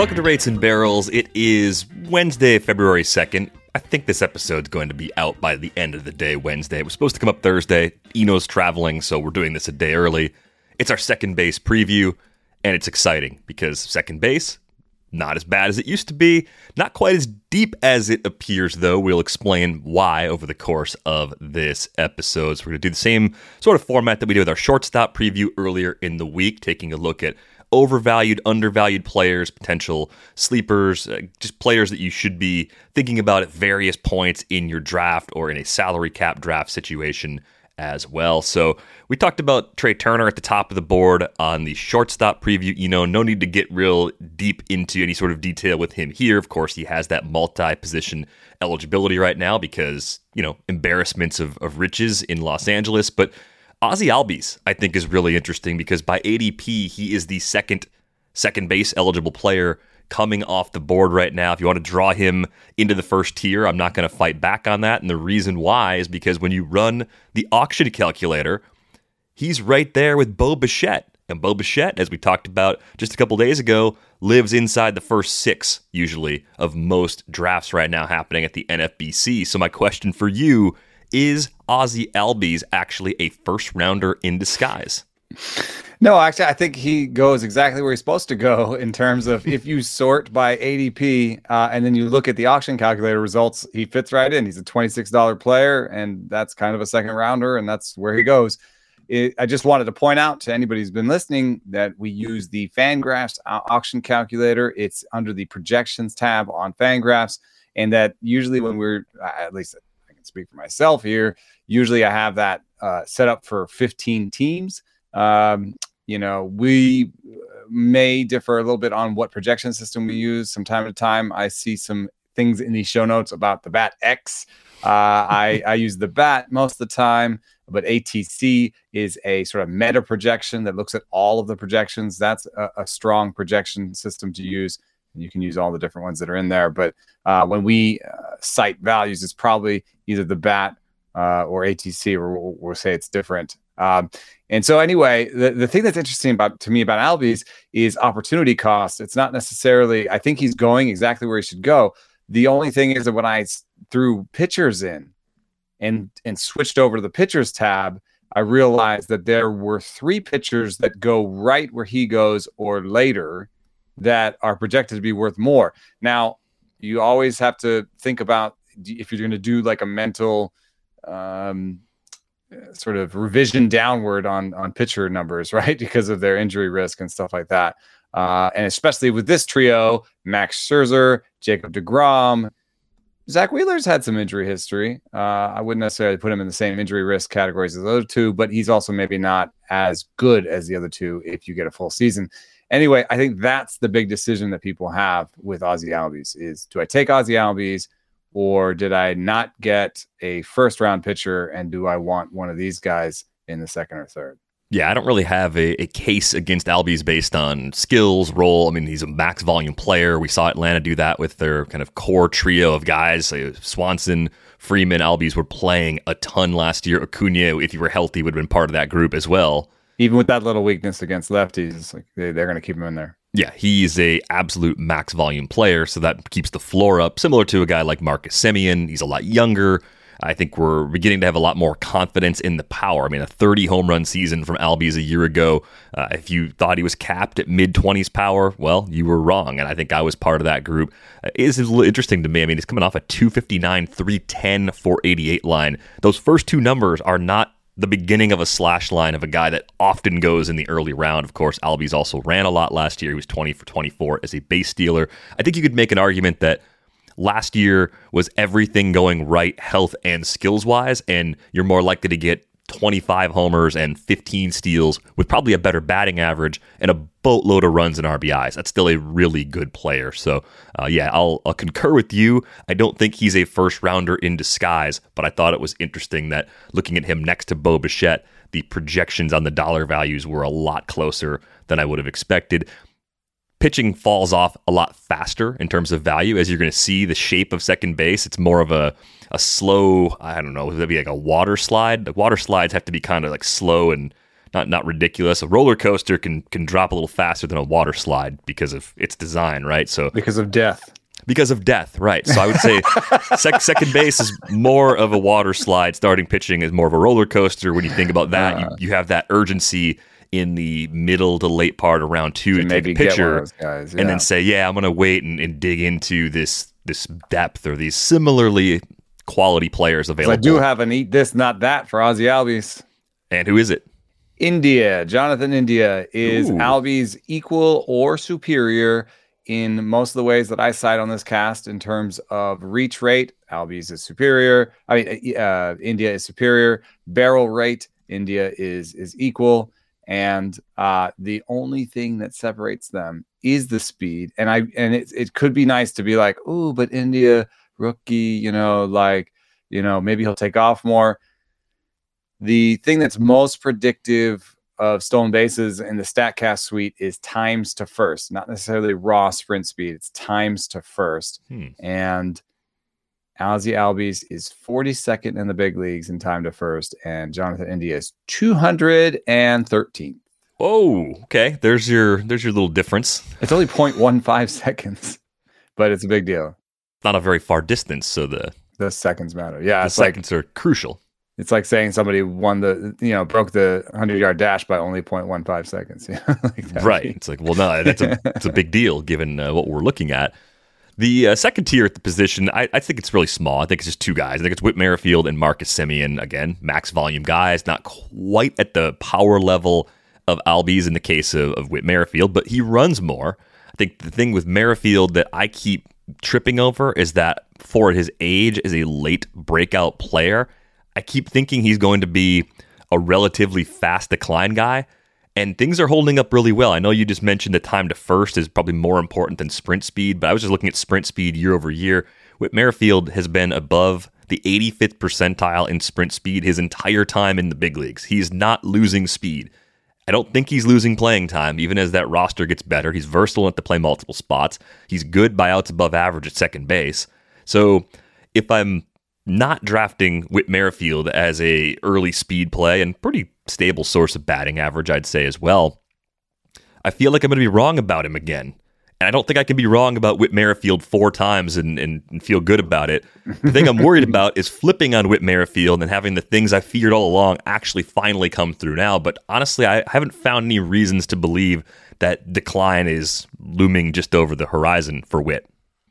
Welcome to Rates and Barrels. It is Wednesday, February 2nd. I think this episode's going to be out by the end of the day Wednesday. It was supposed to come up Thursday. Eno's traveling, so we're doing this a day early. It's our second base preview, and it's exciting because second base, not as bad as it used to be, not quite as deep as it appears, though. We'll explain why over the course of this episode. So, we're going to do the same sort of format that we did with our shortstop preview earlier in the week, taking a look at overvalued, undervalued players, potential sleepers, uh, just players that you should be thinking about at various points in your draft or in a salary cap draft situation as well. So we talked about Trea Turner at the top of the board on the shortstop preview. You know, no need to get real deep into any sort of detail with him here. Of course, he has that multi position eligibility right now because, you know, embarrassments of, of riches in Los Angeles. But Ozzy Albies, I think, is really interesting because by ADP, he is the second second base eligible player coming off the board right now. If you want to draw him into the first tier, I'm not going to fight back on that. And the reason why is because when you run the auction calculator, he's right there with Bo Bichette. And Bo Bichette, as we talked about just a couple days ago, lives inside the first six, usually, of most drafts right now happening at the NFBC. So, my question for you is Ozzy Albies actually a first rounder in disguise? No, actually, I think he goes exactly where he's supposed to go in terms of if you sort by ADP uh, and then you look at the auction calculator results, he fits right in. He's a $26 player, and that's kind of a second rounder, and that's where he goes. It, I just wanted to point out to anybody who's been listening that we use the Fangraphs auction calculator. It's under the projections tab on Fangraphs, and that usually when we're, at least speak for myself here, usually I have that uh, set up for 15 teams. Um, you know, we may differ a little bit on what projection system we use. From time to time, I see some things in the show notes about the BAT X. Uh, I, I use the BAT most of the time, but ATC is a sort of meta projection that looks at all of the projections. That's a, a strong projection system to use. You can use all the different ones that are in there. But uh, when we uh, cite values, it's probably either the BAT uh, or ATC, or we'll, we'll, say it's different. Um, and so, anyway, the, the thing that's interesting about to me about Albies is opportunity cost. It's not necessarily. I think he's going exactly where he should go. The only thing is that when I threw pitchers in and and switched over to the pitchers tab, I realized that there were three pitchers that go right where he goes or later that are projected to be worth more. Now, you always have to think about if you're going to do like a mental um, sort of revision downward on on pitcher numbers, right, because of their injury risk and stuff like that. Uh, and especially with this trio, Max Scherzer, Jacob DeGrom, Zack Wheeler's had some injury history. Uh, I wouldn't necessarily put him in the same injury risk categories as the other two, but he's also maybe not as good as the other two if you get a full season. Anyway, I think that's the big decision that people have with Ozzy Albies is do I take Ozzy Albies or did I not get a first round pitcher and do I want one of these guys in the second or third? Yeah, I don't really have a, a case against Albies based on skills, role. I mean, he's a max volume player. We saw Atlanta do that with their kind of core trio of guys. Swanson, Freeman, Albies were playing a ton last year. Acuna, if he were healthy, would have been part of that group as well. Even with that little weakness against lefties, like they, they're going to keep him in there. Yeah, he's a absolute max volume player, so that keeps the floor up. Similar to a guy like Marcus Semien, he's a lot younger. I think we're beginning to have a lot more confidence in the power. I mean, a 30 home run season from Albies a year ago. Uh, if you thought he was capped at mid 20s power, well, you were wrong. And I think I was part of that group. Uh, it is a little interesting to me. I mean, he's coming off a 259, 310, 488 line. Those first two numbers are not the beginning of a slash line of a guy that often goes in the early round. Of course, Albies also ran a lot last year. He was 20 for 24 as a base stealer. I think you could make an argument that last year was everything going right, health and skills wise, and you're more likely to get 25 homers and 15 steals with probably a better batting average and a boatload of runs and RBIs. That's still a really good player. So, uh, yeah, I'll, I'll concur with you. I don't think he's a first rounder in disguise, but I thought it was interesting that looking at him next to Bo Bichette, the projections on the dollar values were a lot closer than I would have expected pitching falls off a lot faster in terms of value as you're going to see the shape of second base. It's more of a a slow, I don't know, would that be like a water slide? The water slides have to be kind of like slow and not not ridiculous. A roller coaster can can drop a little faster than a water slide because of its design, right? So because of death. Because of death, right? So I would say sec- second base is more of a water slide. Starting pitching is more of a roller coaster. When you think about that, uh, you, you have that urgency in the middle to late part of round two to, take a picture guys, yeah. and then say, "Yeah, I'm going to wait and, and, dig into this this depth or these similarly quality players available." I do have an eat this, not that for Ozzy Albies. And who is it? India. Jonathan India is Ooh. Albies equal or superior in most of the ways that I cite on this cast in terms of reach rate. Albies is superior. I mean, uh, India is superior. Barrel rate. India is is equal and uh, the only thing that separates them is the speed. And I and it it could be nice to be like, oh, but India rookie, you know, like you know, maybe he'll take off more. The thing that's most predictive of stolen bases in the Statcast suite is times to first, not necessarily raw sprint speed. It's times to first, hmm. and Ozzy Albies is 42nd in the big leagues in time to first, and Jonathan India is 213. Oh, okay. There's your there's your little difference. It's only 0.15 seconds, but it's a big deal. Not a very far distance, so the the seconds matter. Yeah, the seconds like, are crucial. It's like saying somebody won the you know broke the 100 yard dash by only 0.15 seconds. like right. It's like well, no, that's a it's a big deal given uh, what we're looking at. The uh, second tier at the position, I, I, think it's really small. I think it's just two guys. I think it's Whit Merrifield and Marcus Semien. Again, max volume guys, not quite at the power level of Albies in the case of, of Whit Merrifield, but he runs more. I think the thing with Merrifield that I keep tripping over is that for his age as a late breakout player, I keep thinking he's going to be a relatively fast decline guy and things are holding up really well. I know you just mentioned the time to first is probably more important than sprint speed, but I was just looking at sprint speed year over year. Whit Merrifield has been above the 85th percentile in sprint speed his entire time in the big leagues. He's not losing speed. I don't think he's losing playing time, even as that roster gets better. He's versatile enough to play multiple spots. He's good by outs above average at second base. So if I'm not drafting Whit Merrifield as a early speed play and pretty stable source of batting average, I'd say as well. I feel like I'm going to be wrong about him again. And I don't think I can be wrong about Whit Merrifield four times and, and, and feel good about it. The thing I'm worried about is flipping on Whit Merrifield and having the things I feared all along actually finally come through now. But honestly, I haven't found any reasons to believe that decline is looming just over the horizon for Whit.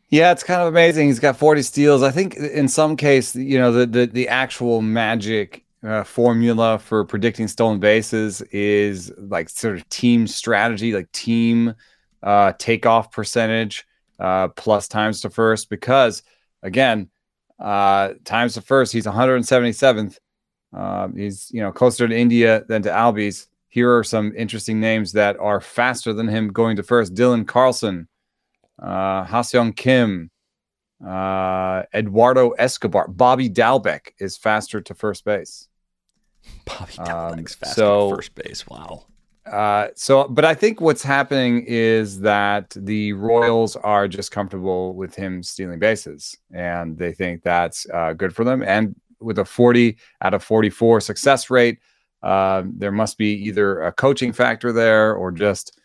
Yeah, it's kind of amazing. He's got 40 steals. I think in some case, you know, the the, the actual magic uh, formula for predicting stolen bases is like sort of team strategy, like team uh, takeoff percentage uh, plus times to first. Because again, uh, times to first, he's 177th. Uh, he's you know closer to India than to Albies. Here are some interesting names that are faster than him going to first. Dylan Carlson, uh, Ha-Seong Kim, uh, Eduardo Escobar, Bobby Dalbec is faster to first base. Bobby Dalbec's um, faster so, first base. Wow. Uh, so, but I think what's happening is that the Royals are just comfortable with him stealing bases, and they think that's uh, good for them. And with a 40 out of 44 success rate, uh, there must be either a coaching factor there or just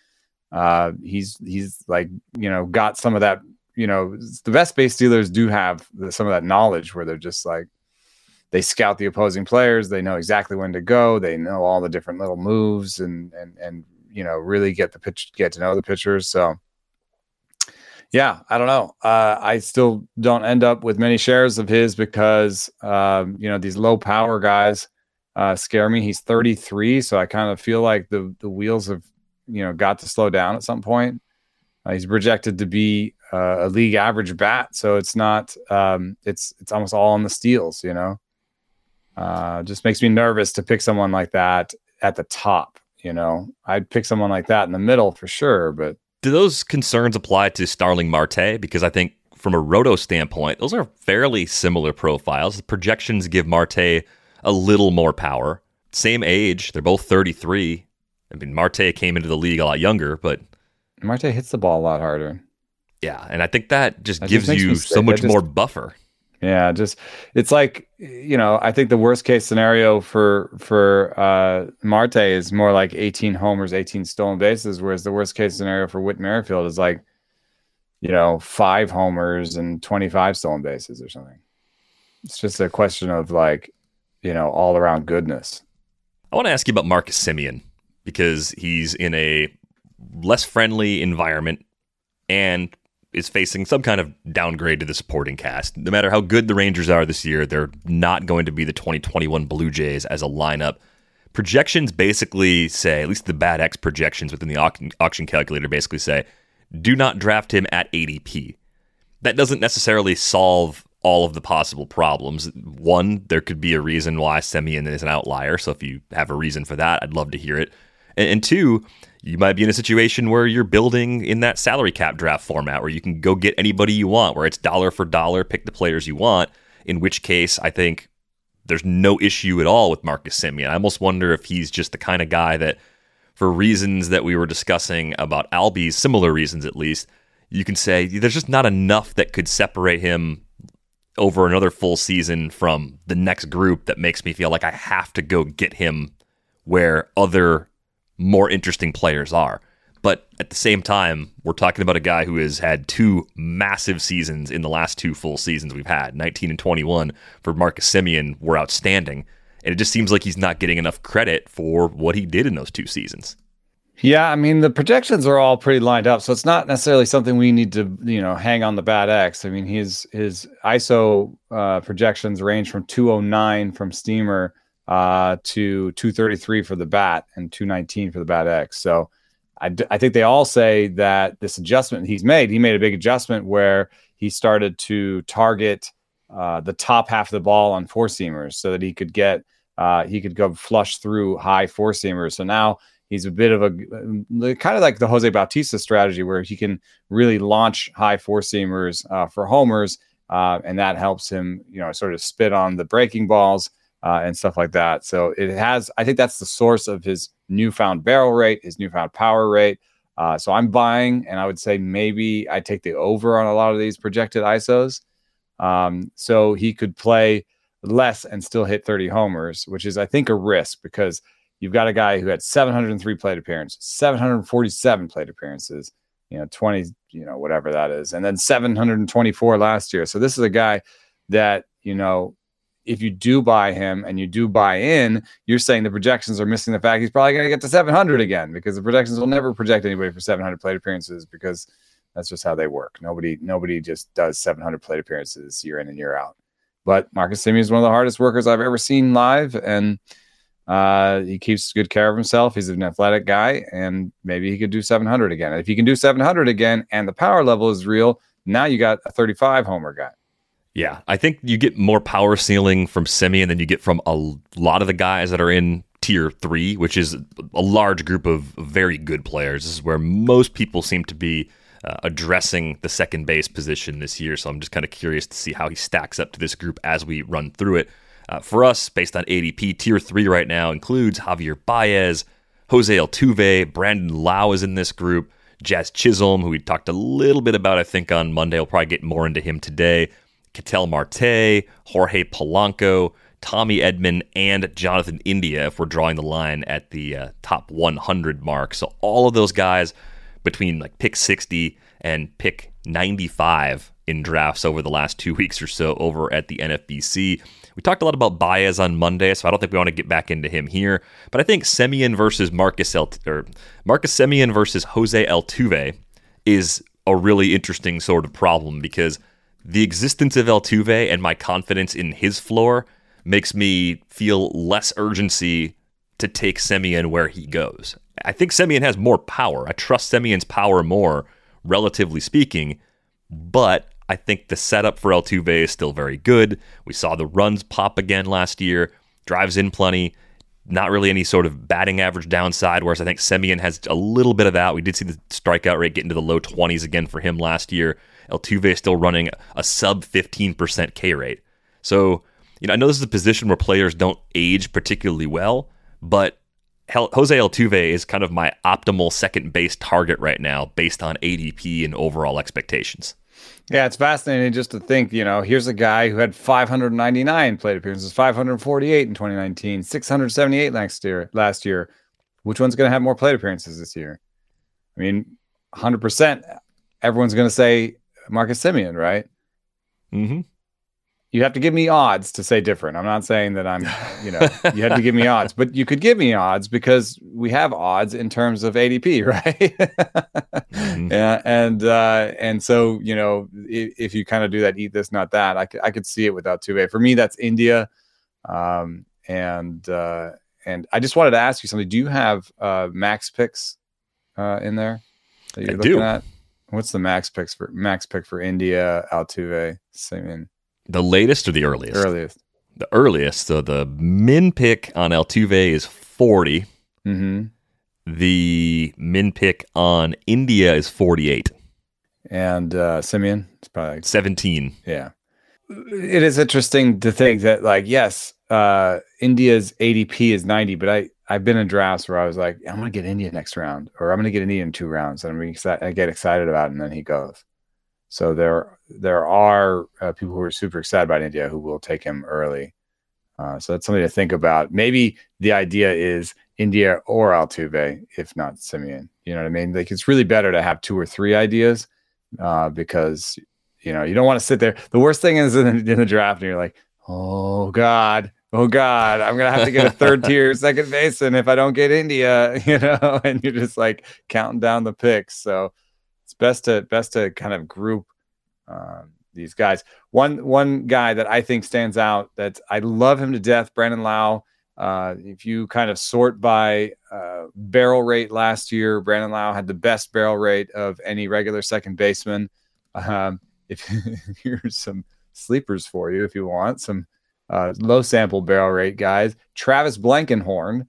uh, he's he's like you know got some of that you know the best base dealers do have the, some of that knowledge where they're just like they scout the opposing players they know exactly when to go they know all the different little moves and and and you know really get the pitch get to know the pitchers so yeah i don't know uh, i still don't end up with many shares of his because um, you know these low power guys uh, scare me. He's 33, so I kind of feel like the the wheels have you know got to slow down at some point. Uh, he's projected to be uh, a league average bat, so it's not um, it's it's almost all on the steals. You know, uh, just makes me nervous to pick someone like that at the top. You know, I'd pick someone like that in the middle for sure, but do those concerns apply to Starling Marte? Because I think from a roto standpoint, those are fairly similar profiles. The projections give Marte a little more power. Same age, they're both 33. I mean, Marte came into the league a lot younger, but Marte hits the ball a lot harder. Yeah, and I think that just that gives just you so much just, more buffer. Yeah, just it's like you know, I think the worst case scenario for for uh, Marte is more like 18 homers, 18 stolen bases, whereas the worst case scenario for Whit Merrifield is like you know, five homers and 25 stolen bases or something. It's just a question of like, you know, all around goodness. I want to ask you about Marcus Simeon because he's in a less friendly environment and is facing some kind of downgrade to the supporting cast. No matter how good the Rangers are this year, they're not going to be the 2021 Blue Jays as a lineup. Projections basically say, at least the BAT X projections within the auction calculator basically say, do not draft him at ADP. That doesn't necessarily solve all of the possible problems. One, there could be a reason why Semien is an outlier. So if you have a reason for that, I'd love to hear it. And two, you might be in a situation where you're building in that salary cap draft format where you can go get anybody you want, where it's dollar for dollar, pick the players you want. In which case, I think there's no issue at all with Marcus Semien. I almost wonder if he's just the kind of guy that for reasons that we were discussing about Albies, similar reasons at least, you can say there's just not enough that could separate him over another full season from the next group that makes me feel like I have to go get him where other more interesting players are. But at the same time, we're talking about a guy who has had two massive seasons in the last two full seasons we've had. 19 and 21 for Marcus Semien were outstanding. And it just seems like he's not getting enough credit for what he did in those two seasons. Yeah, I mean the projections are all pretty lined up, so it's not necessarily something we need to you know hang on the BAT X. I mean his his ISO uh, projections range from 209 from Steamer uh, to 233 for the bat and 219 for the bat X. So I, d- I think they all say that this adjustment he's made, he made a big adjustment where he started to target uh, the top half of the ball on four seamers so that he could get uh, he could go flush through high four seamers. So now he's a bit of a kind of like the Jose Bautista strategy where he can really launch high four seamers uh, for homers, uh, and that helps him, you know, sort of spit on the breaking balls uh, and stuff like that. So it has, I think that's the source of his newfound barrel rate, his newfound power rate. Uh, so I'm buying, and I would say maybe I take the over on a lot of these projected ISOs. Um, so he could play less and still hit 30 homers, which is, I think, a risk because you've got a guy who had 703 plate appearances, 747 plate appearances, you know, 20, you know, whatever that is, and then 724 last year. So this is a guy that, you know, if you do buy him and you do buy in, you're saying the projections are missing the fact he's probably going to get to 700 again because the projections will never project anybody for 700 plate appearances because that's just how they work. Nobody, nobody just does 700 plate appearances year in and year out. But Marcus Semien is one of the hardest workers I've ever seen live, and uh, he keeps good care of himself. He's an athletic guy, and maybe he could do 700 again. if he can do 700 again, and the power level is real, now you got a 35 homer guy. Yeah, I think you get more power ceiling from Semien than you get from a lot of the guys that are in tier three, which is a large group of very good players. This is where most people seem to be uh, addressing the second base position this year. So I'm just kind of curious to see how he stacks up to this group as we run through it. Uh, for us, based on ADP, tier three right now includes Javier Baez, Jose Altuve, Brandon Lowe is in this group, Jazz Chisholm, who we talked a little bit about, I think, on Monday. We'll probably get more into him today. Ketel Marte, Jorge Polanco, Tommy Edman, and Jonathan India, if we're drawing the line at the uh, top 100 mark. So all of those guys between like pick 60 and pick 95 in drafts over the last two weeks or so over at the NFBC. We talked a lot about Baez on Monday, so I don't think we want to get back into him here. But I think Semien versus Marcus El- or Marcus Semien versus Jose Altuve is a really interesting sort of problem because the existence of Altuve and my confidence in his floor makes me feel less urgency to take Semien where he goes. I think Semien has more power. I trust Semien's power more, relatively speaking, but I think the setup for Altuve is still very good. We saw the runs pop again last year, drives in plenty, not really any sort of batting average downside, whereas I think Semien has a little bit of that. We did see the strikeout rate get into the low 20s again for him last year. Altuve is still running a sub 15% K rate. So, you know, I know this is a position where players don't age particularly well, but Jose Altuve is kind of my optimal second base target right now based on ADP and overall expectations. Yeah, it's fascinating just to think, you know, here's a guy who had 599 plate appearances, 548 in 2019, 678 last year. Last year, which one's going to have more plate appearances this year? I mean, 100%. Everyone's going to say Marcus Semien, right? Mm-hmm you have to give me odds to say different. I'm not saying that I'm, you know, you have to give me odds, but you could give me odds because we have odds in terms of ADP, right? mm-hmm. Yeah, and uh, and so you know, if, if you kind of do that, eat this, not that, I could I could see it with Altuve. For me, that's India, um, and uh, and I just wanted to ask you something. Do you have uh, max picks uh, in there that you're I looking do. at? What's the max picks for max pick for India, Altuve, Semien? The latest or the earliest? Earliest. The earliest. So the min pick on Altuve is 40. Mm-hmm. The min pick on India is 48. And uh, Semien? It's probably 17. Yeah. It is interesting to think that, like, yes, uh, India's ADP is 90, but I, I've been in drafts where I was like, I'm going to get India next round, or I'm going to get India in two rounds. And I'm excited, I get excited about it, and then he goes. So there there are uh, people who are super excited about India who will take him early. Uh, so that's something to think about. Maybe the idea is India or Altuve, if not Semien. You know what I mean? Like it's really better to have two or three ideas uh, because you know you don't want to sit there. The worst thing is in, in the draft, and you're like, oh god, oh god, I'm gonna have to get a third tier second baseman if I don't get India. You know, and you're just like counting down the picks. So it's best to best to kind of group uh, these guys. One one guy that I think stands out that I love him to death, Brandon Lowe Uh, if you kind of sort by uh, barrel rate last year, Brandon Lowe had the best barrel rate of any regular second baseman. Um, if here's some sleepers for you, if you want some uh, low sample barrel rate guys, Travis Blankenhorn,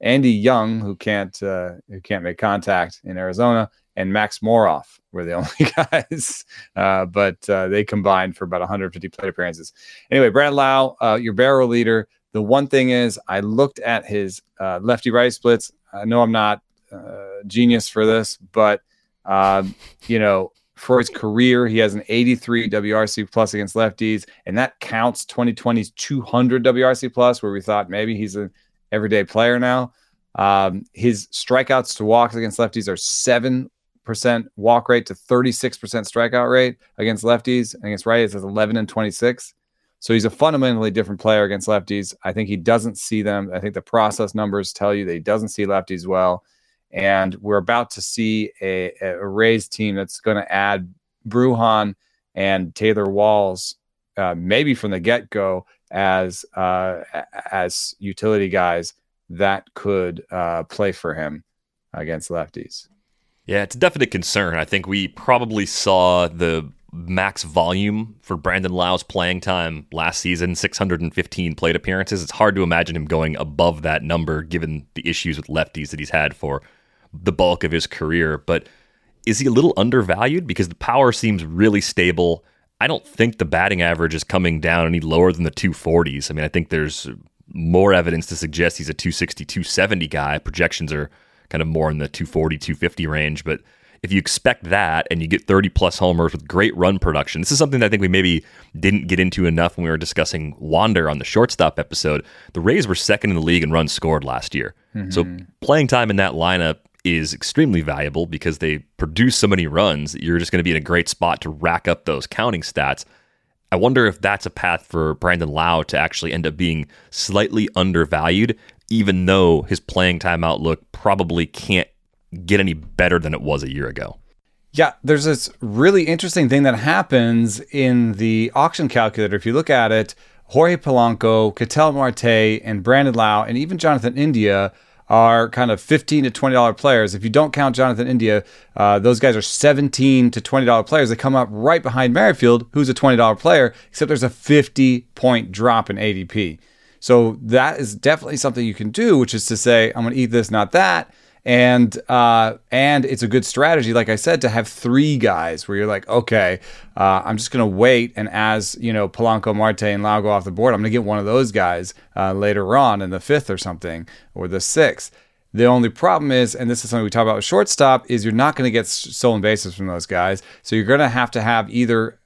Andy Young, who can't uh, who can't make contact in Arizona, and Max Moroff were the only guys, uh, but uh, they combined for about 150 plate appearances. Anyway, Brad Lowe, uh, your barrel leader. The one thing is, I looked at his uh, lefty right splits. I know I'm not uh, genius for this, but um, you know, for his career, he has an 83 WRC plus against lefties, and that counts 2020's 200 WRC plus, where we thought maybe he's an everyday player now. Um, his strikeouts to walks against lefties are seven percent walk rate to 36% strikeout rate against lefties. And against righties, it's 11 and 26. So he's a fundamentally different player against lefties. I think he doesn't see them. I think the process numbers tell you that he doesn't see lefties well. And we're about to see a, a Rays team that's going to add Bruján and Taylor Walls, uh, maybe from the get go, as uh, as utility guys that could uh, play for him against lefties. Yeah, it's a definite concern. I think we probably saw the max volume for Brandon Lowe's playing time last season 615 plate appearances. It's hard to imagine him going above that number given the issues with lefties that he's had for the bulk of his career. But is he a little undervalued? Because the power seems really stable. I don't think the batting average is coming down any lower than the 240s. I mean, I think there's more evidence to suggest he's a 260, 270 guy. Projections are kind of more in the 240, 250 range. But if you expect that and you get 30 plus homers with great run production, this is something that I think we maybe didn't get into enough when we were discussing Wander on the shortstop episode. The Rays were second in the league in runs scored last year. Mm-hmm. So playing time in that lineup is extremely valuable because they produce so many runs that you're just going to be in a great spot to rack up those counting stats. I wonder if that's a path for Brandon Lowe to actually end up being slightly undervalued even though his playing time outlook probably can't get any better than it was a year ago. Yeah, there's this really interesting thing that happens in the auction calculator. If you look at it, Jorge Polanco, Ketel Marte, and Brandon Lowe, and even Jonathan India are kind of 15 to 20 dollar players. If you don't count Jonathan India, uh, those guys are 17 to 20 dollar players. They come up right behind Merrifield, who's a 20 dollar player, except there's a 50 point drop in ADP. So that is definitely something you can do, which is to say, I'm going to eat this, not that and uh, and it's a good strategy, like I said, to have three guys where you're like, okay, uh, I'm just gonna wait, and as you know, Polanco, Marte, and Lowe go off the board, I'm gonna get one of those guys uh, later on in the fifth or something or the sixth. The only problem is, and this is something we talk about with shortstop, is you're not going to get stolen bases from those guys. So you're going to have to have either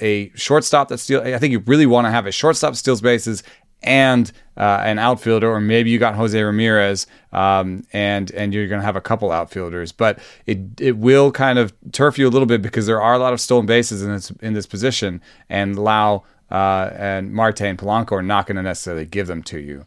a shortstop that steals. I think you really want to have a shortstop steals bases and uh, an outfielder, or maybe you got Jose Ramirez, um, and and you're going to have a couple outfielders. But it it will kind of turf you a little bit because there are a lot of stolen bases in this in this position, and Lowe uh, and Marte and Polanco are not going to necessarily give them to you.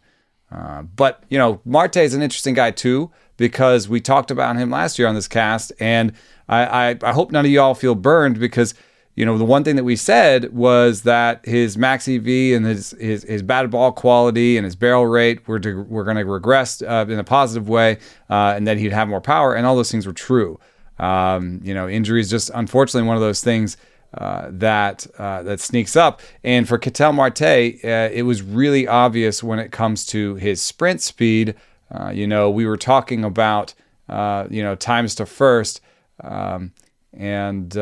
Uh, but you know, Marte is an interesting guy too because we talked about him last year on this cast, and I, I, I hope none of y'all feel burned because you know, the one thing that we said was that his max EV and his his, his batted ball quality and his barrel rate were to, were going to regress uh, in a positive way, uh, and that he'd have more power, and all those things were true. Um, you know, injuries just unfortunately one of those things uh, that uh, that sneaks up. And for Ketel Marte, uh, it was really obvious when it comes to his sprint speed. Uh, you know, we were talking about you know times to first, um, and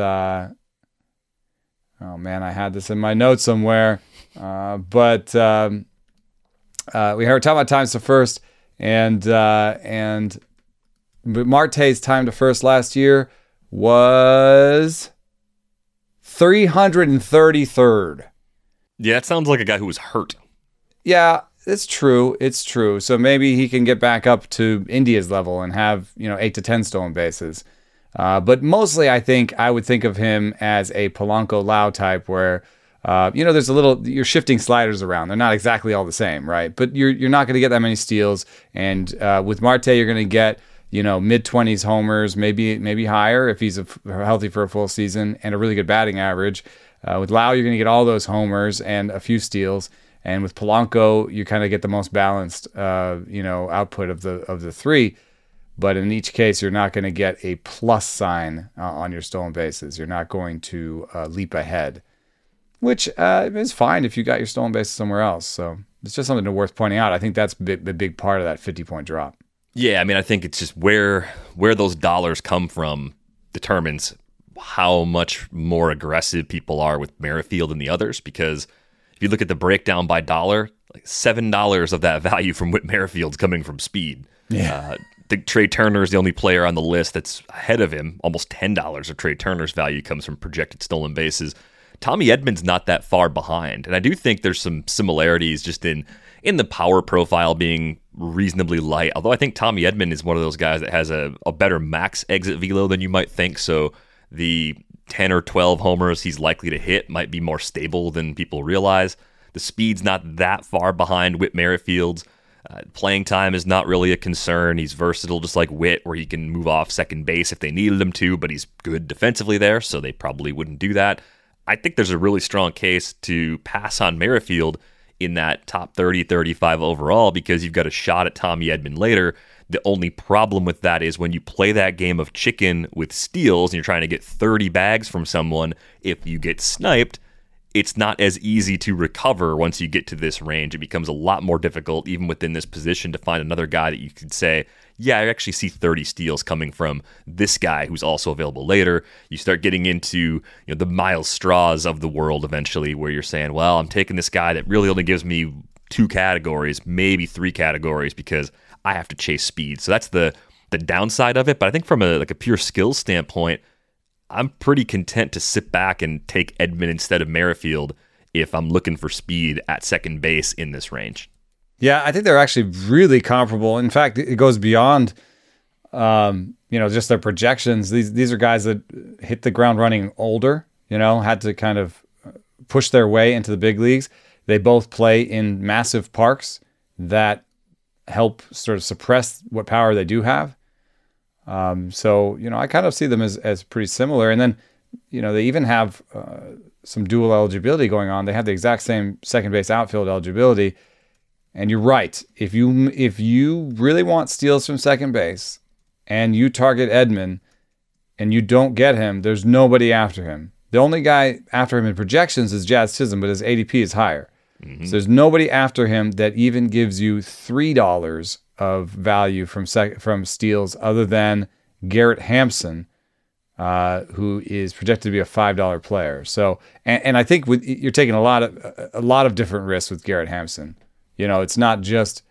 Oh man, I had this in my notes somewhere. Uh, but um, uh, we heard talking about times to first, and uh, and Marte's time to first last year was 333rd. Yeah, it sounds like a guy who was hurt. Yeah, it's true. It's true. So maybe he can get back up to India's level and have you know eight to ten stolen bases. Uh, but mostly, I think I would think of him as a Polanco Lowe type, where uh, you know there's a little you're shifting sliders around. They're not exactly all the same, right? But you're you're not going to get that many steals. And uh, with Marte, you're going to get you know mid 20s homers, maybe maybe higher if he's healthy for a full season, and a really good batting average. Uh, with Lowe, you're going to get all those homers and a few steals. And with Polanco, you kind of get the most balanced, uh, you know, output of the of the three. But in each case, you're not going to get a plus sign uh, on your stolen bases. You're not going to uh, leap ahead, which uh, is fine if you got your stolen bases somewhere else. So it's just something worth pointing out. I think that's the big, big part of that 50 point drop. Yeah, I mean, I think it's just where where those dollars come from determines how much more aggressive people are with Merrifield than the others. Because if you look at the breakdown by dollar, like seven dollars of that value from Whit Merrifield's coming from speed. Yeah. Uh, think Trea Turner is the only player on the list that's ahead of him. Almost ten dollars of Trea Turner's value comes from projected stolen bases. Tommy Edman's not that far behind, and I do think there's some similarities just in in the power profile being reasonably light. Although I think Tommy Edman is one of those guys that has a, a better max exit velo than you might think. So the 10 or 12 homers he's likely to hit might be more stable than people realize. The speed's not that far behind Whit Merrifield's. Uh, playing time is not really a concern. He's versatile, just like Whit, where he can move off second base if they needed him to, but he's good defensively there, so they probably wouldn't do that. I think there's a really strong case to pass on Merrifield in that top 30, 35 overall because you've got a shot at Tommy Edman later. The only problem with that is when you play that game of chicken with steals and you're trying to get 30 bags from someone, if you get sniped, it's not as easy to recover once you get to this range. It becomes a lot more difficult, even within this position, to find another guy that you could say, yeah, I actually see 30 steals coming from this guy who's also available later. You start getting into you know the Myles Straws of the world eventually, where you're saying, well, I'm taking this guy that really only gives me two categories, maybe three categories, because I have to chase speed. So that's the the downside of it. But I think from a like a pure skill standpoint, I'm pretty content to sit back and take Edman instead of Merrifield if I'm looking for speed at second base in this range. Yeah, I think they're actually really comparable. In fact, it goes beyond um, you know, just their projections. These these are guys that hit the ground running older, you know, had to kind of push their way into the big leagues. They both play in massive parks that help sort of suppress what power they do have. Um, so you know, I kind of see them as as pretty similar. And then, you know, they even have uh, some dual eligibility going on. They have the exact same second base outfield eligibility. And you're right. If you if you really want steals from second base and you target Edman and you don't get him, there's nobody after him. The only guy after him in projections is Jazz Chisholm, but his ADP is higher. Mm-hmm. So there's nobody after him that even gives you three dollars of value from sec- from steals other than Garrett Hampson, uh, who is projected to be a five dollar player. So, and, and I think with, you're taking a lot of a lot of different risks with Garrett Hampson. You know, it's not just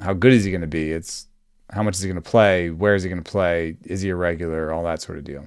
how good is he going to be; it's how much is he going to play, where is he going to play, is he a regular, all that sort of deal.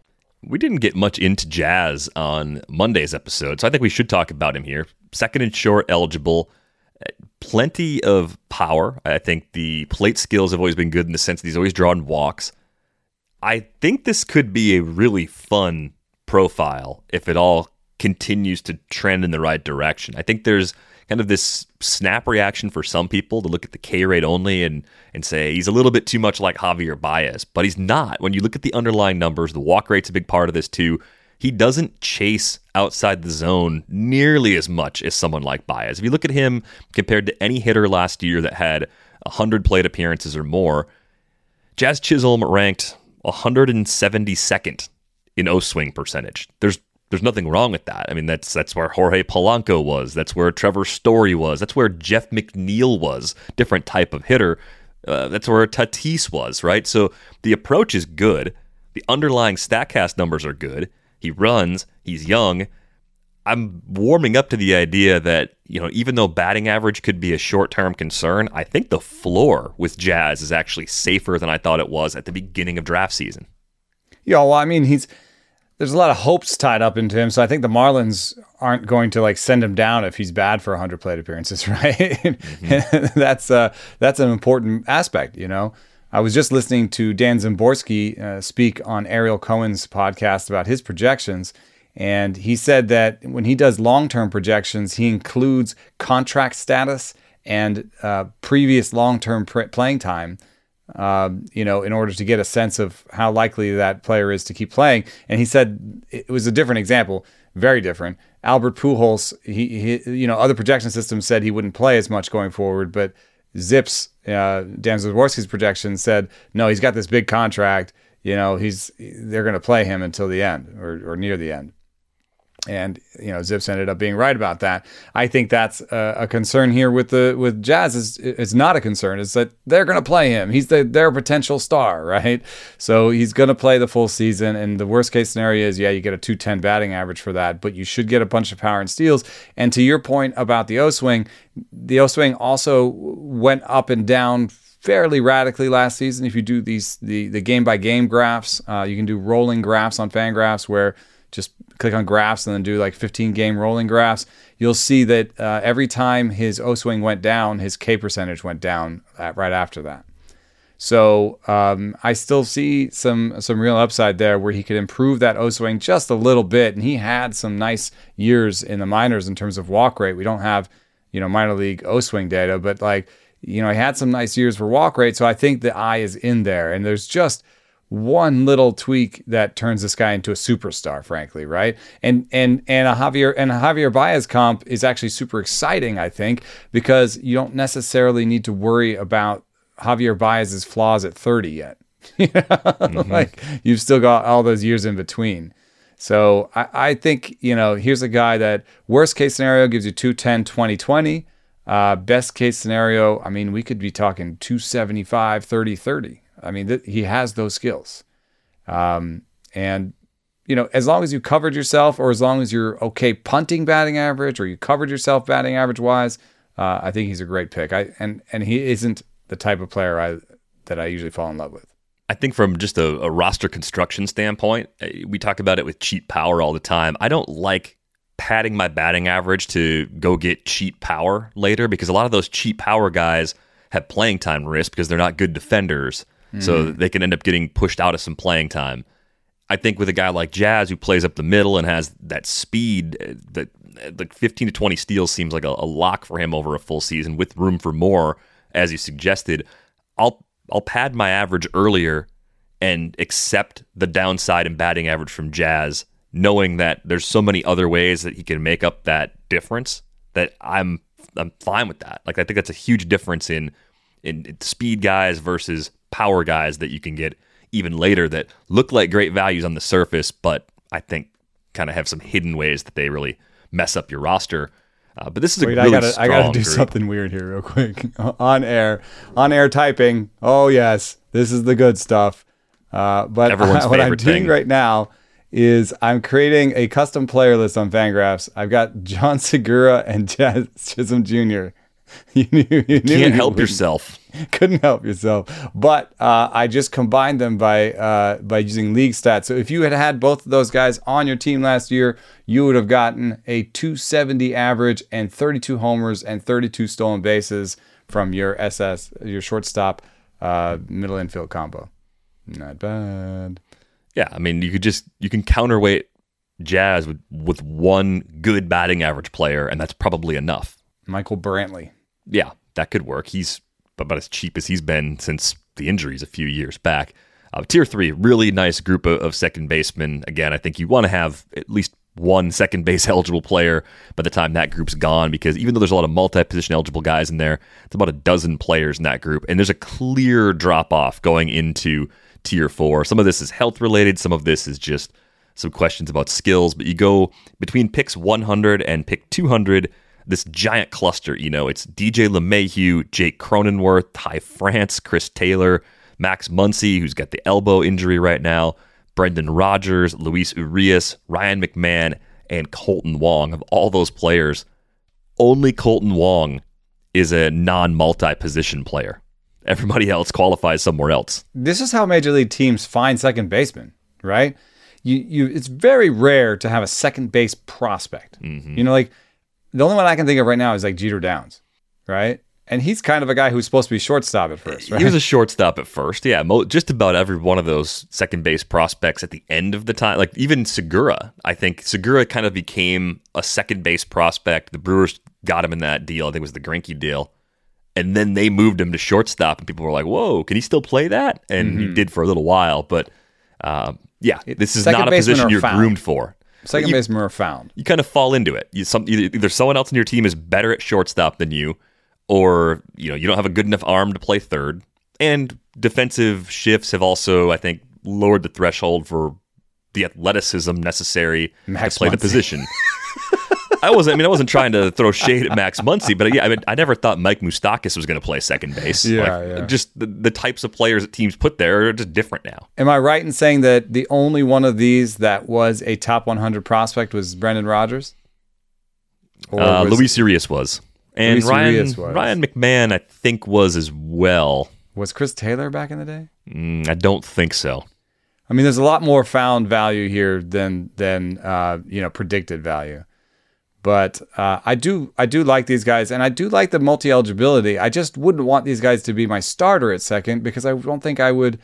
We didn't get much into Jazz on Monday's episode, so I think we should talk about him here. Second and short eligible, plenty of power. I think the plate skills have always been good in the sense that he's always drawn walks. I think this could be a really fun profile if it all continues to trend in the right direction. I think there's kind of this snap reaction for some people to look at the K rate only and and say he's a little bit too much like Javier Baez, but he's not. When you look at the underlying numbers, the walk rate's a big part of this too. He doesn't chase outside the zone nearly as much as someone like Baez. If you look at him compared to any hitter last year that had 100 plate appearances or more, Jazz Chisholm ranked 172nd in O swing percentage. There's there's nothing wrong with that. I mean, that's that's where Jorge Polanco was. That's where Trevor Story was. That's where Jeff McNeil was. Different type of hitter. Uh, that's where Tatis was, right? So the approach is good. The underlying Statcast numbers are good. He runs. He's young. I'm warming up to the idea that you know, even though batting average could be a short-term concern, I think the floor with Jazz is actually safer than I thought it was at the beginning of draft season. Yeah, well, I mean, he's there's a lot of hopes tied up into him. So I think the Marlins aren't going to like send him down if he's bad for 100 plate appearances, right? Mm-hmm. that's uh, that's an important aspect, you know. I was just listening to Dan Szymborski uh, speak on Ariel Cohen's podcast about his projections, and he said that when he does long-term projections, he includes contract status and uh, previous long-term pr- playing time um, you know, in order to get a sense of how likely that player is to keep playing. And he said it was a different example, very different. Albert Pujols, he, he you know, other projection systems said he wouldn't play as much going forward, but Zips, uh, Dan Szymborski's projection said no, he's got this big contract. You know, he's they're going to play him until the end or, or near the end and you know Zips ended up being right about that. I think that's a, a concern here with the with Jazz. Is it's not a concern. It's that they're going to play him. He's the, their potential star, right? So he's going to play the full season. And the worst case scenario is, yeah, you get a 210 batting average for that, but you should get a bunch of power and steals. And to your point about the O swing, the O swing also went up and down fairly radically last season. If you do these the the game by game graphs, uh, you can do rolling graphs on Fangraphs where just click on graphs and then do like 15 game rolling graphs, you'll see that uh, every time his O swing went down, his K percentage went down at, right after that. So um, I still see some some real upside there where he could improve that O swing just a little bit, and he had some nice years in the minors in terms of walk rate. We don't have you know minor league O swing data, but like you know he had some nice years for walk rate. So I think the eye is in there, and there's just one little tweak that turns this guy into a superstar, frankly, right? And and and a Javier and a Javier Baez comp is actually super exciting, I think, because you don't necessarily need to worry about Javier Baez's flaws at 30 yet. mm-hmm. Like you've still got all those years in between. So I, I think, you know, here's a guy that worst case scenario gives you 210, 20, 20. Uh, best case scenario, I mean, we could be talking 275, 30, 30. I mean, th- he has those skills. Um, and, you know, as long as you covered yourself or as long as you're okay punting batting average or you covered yourself batting average wise, uh, I think he's a great pick. I and and he isn't the type of player I that I usually fall in love with. I think from just a, a, roster construction standpoint, uh, we talk about it with cheap power all the time. I don't like padding my batting average to go get cheap power later because a lot of those cheap power guys have playing time risk because they're not good defenders. Mm. So they can end up getting pushed out of some playing time. I think with a guy like Jazz who plays up the middle and has that speed, uh, that the 15 to 20 steals seems like a, a lock for him over a full season with room for more, as you suggested. I'll I'll pad my average earlier and accept the downside in batting average from Jazz, knowing that there's so many other ways that he can make up that difference that I'm I'm fine with that. Like I think that's a huge difference in in speed guys versus power guys that you can get even later that look like great values on the surface, but I think kind of have some hidden ways that they really mess up your roster. Uh, but this is Wait, a really I gotta, I gotta do group. something weird here, real quick. on air, on air typing. Oh yes, this is the good stuff. Uh, but Everyone's what I'm doing thing. right now is I'm creating a custom player list on Fangraphs. I've got Jean Segura and Jazz Chisholm Jr. you knew, you knew Can't help yourself. Couldn't help yourself. But uh, I just combined them by uh, by using league stats. So if you had had both of those guys on your team last year, you would have gotten a 270 average and 32 homers and 32 stolen bases from your SS, your shortstop, uh, middle infield combo. Not bad. Yeah, I mean, you could just you can counterweight Jazz with with one good batting average player, and that's probably enough. Michael Brantley. Yeah, that could work. He's about as cheap as he's been since the injuries a few years back. Uh, tier three, really nice group of, of second basemen. Again, I think you want to have at least one second base eligible player by the time that group's gone because even though there's a lot of multi position eligible guys in there, it's about a dozen players in that group. And there's a clear drop off going into tier four. Some of this is health related, some of this is just some questions about skills. But you go between picks 100 and pick 200 this giant cluster. You know, it's DJ LeMahieu, Jake Cronenworth, Ty France, Chris Taylor, Max Muncy, who's got the elbow injury right now, Brendan Rodgers, Luis Urias, Ryan McMahon, and Kolten Wong. Of all those players, only Kolten Wong is a non multi position player. Everybody else qualifies somewhere else. This is how major league teams find second baseman, right? You, you, it's very rare to have a second base prospect. Mm-hmm. You know, like the only one I can think of right now is like Jeter Downs, right? And he's kind of a guy who's supposed to be shortstop at first, right? He was a shortstop at first, yeah. Mo- just about every one of those second base prospects at the end of the time, like even Segura, I think Segura kind of became a second base prospect. The Brewers got him in that deal. I think it was the Greinke deal. And then they moved him to shortstop, and people were like, "Whoa, can he still play that?" And mm-hmm. he did for a little while, but uh, yeah, this is not a position you're found. groomed for. Second you, baseman are found. You kind of fall into it. You some either, either someone else in your team is better at shortstop than you, or you know you don't have a good enough arm to play third. And defensive shifts have also, I think, lowered the threshold for the athleticism necessary Max to play Muncy. the position. I wasn't. I mean, I wasn't trying to throw shade at Max Muncy, but yeah, I mean, I never thought Mike Moustakas was going to play second base. Yeah, like, yeah. Just the, the types of players that teams put there are just different now. Am I right in saying that the only one of these that was a top 100 prospect was Brendan Rodgers? Uh, was, Luis Urias was, and Luis Ryan was. Ryan McMahon, I think, was as well. Was Chris Taylor back in the day? Mm, I don't think so. I mean, there's a lot more found value here than than uh, you know predicted value. But uh, I do I do like these guys, and I do like the multi eligibility. I just wouldn't want these guys to be my starter at second because I don't think I would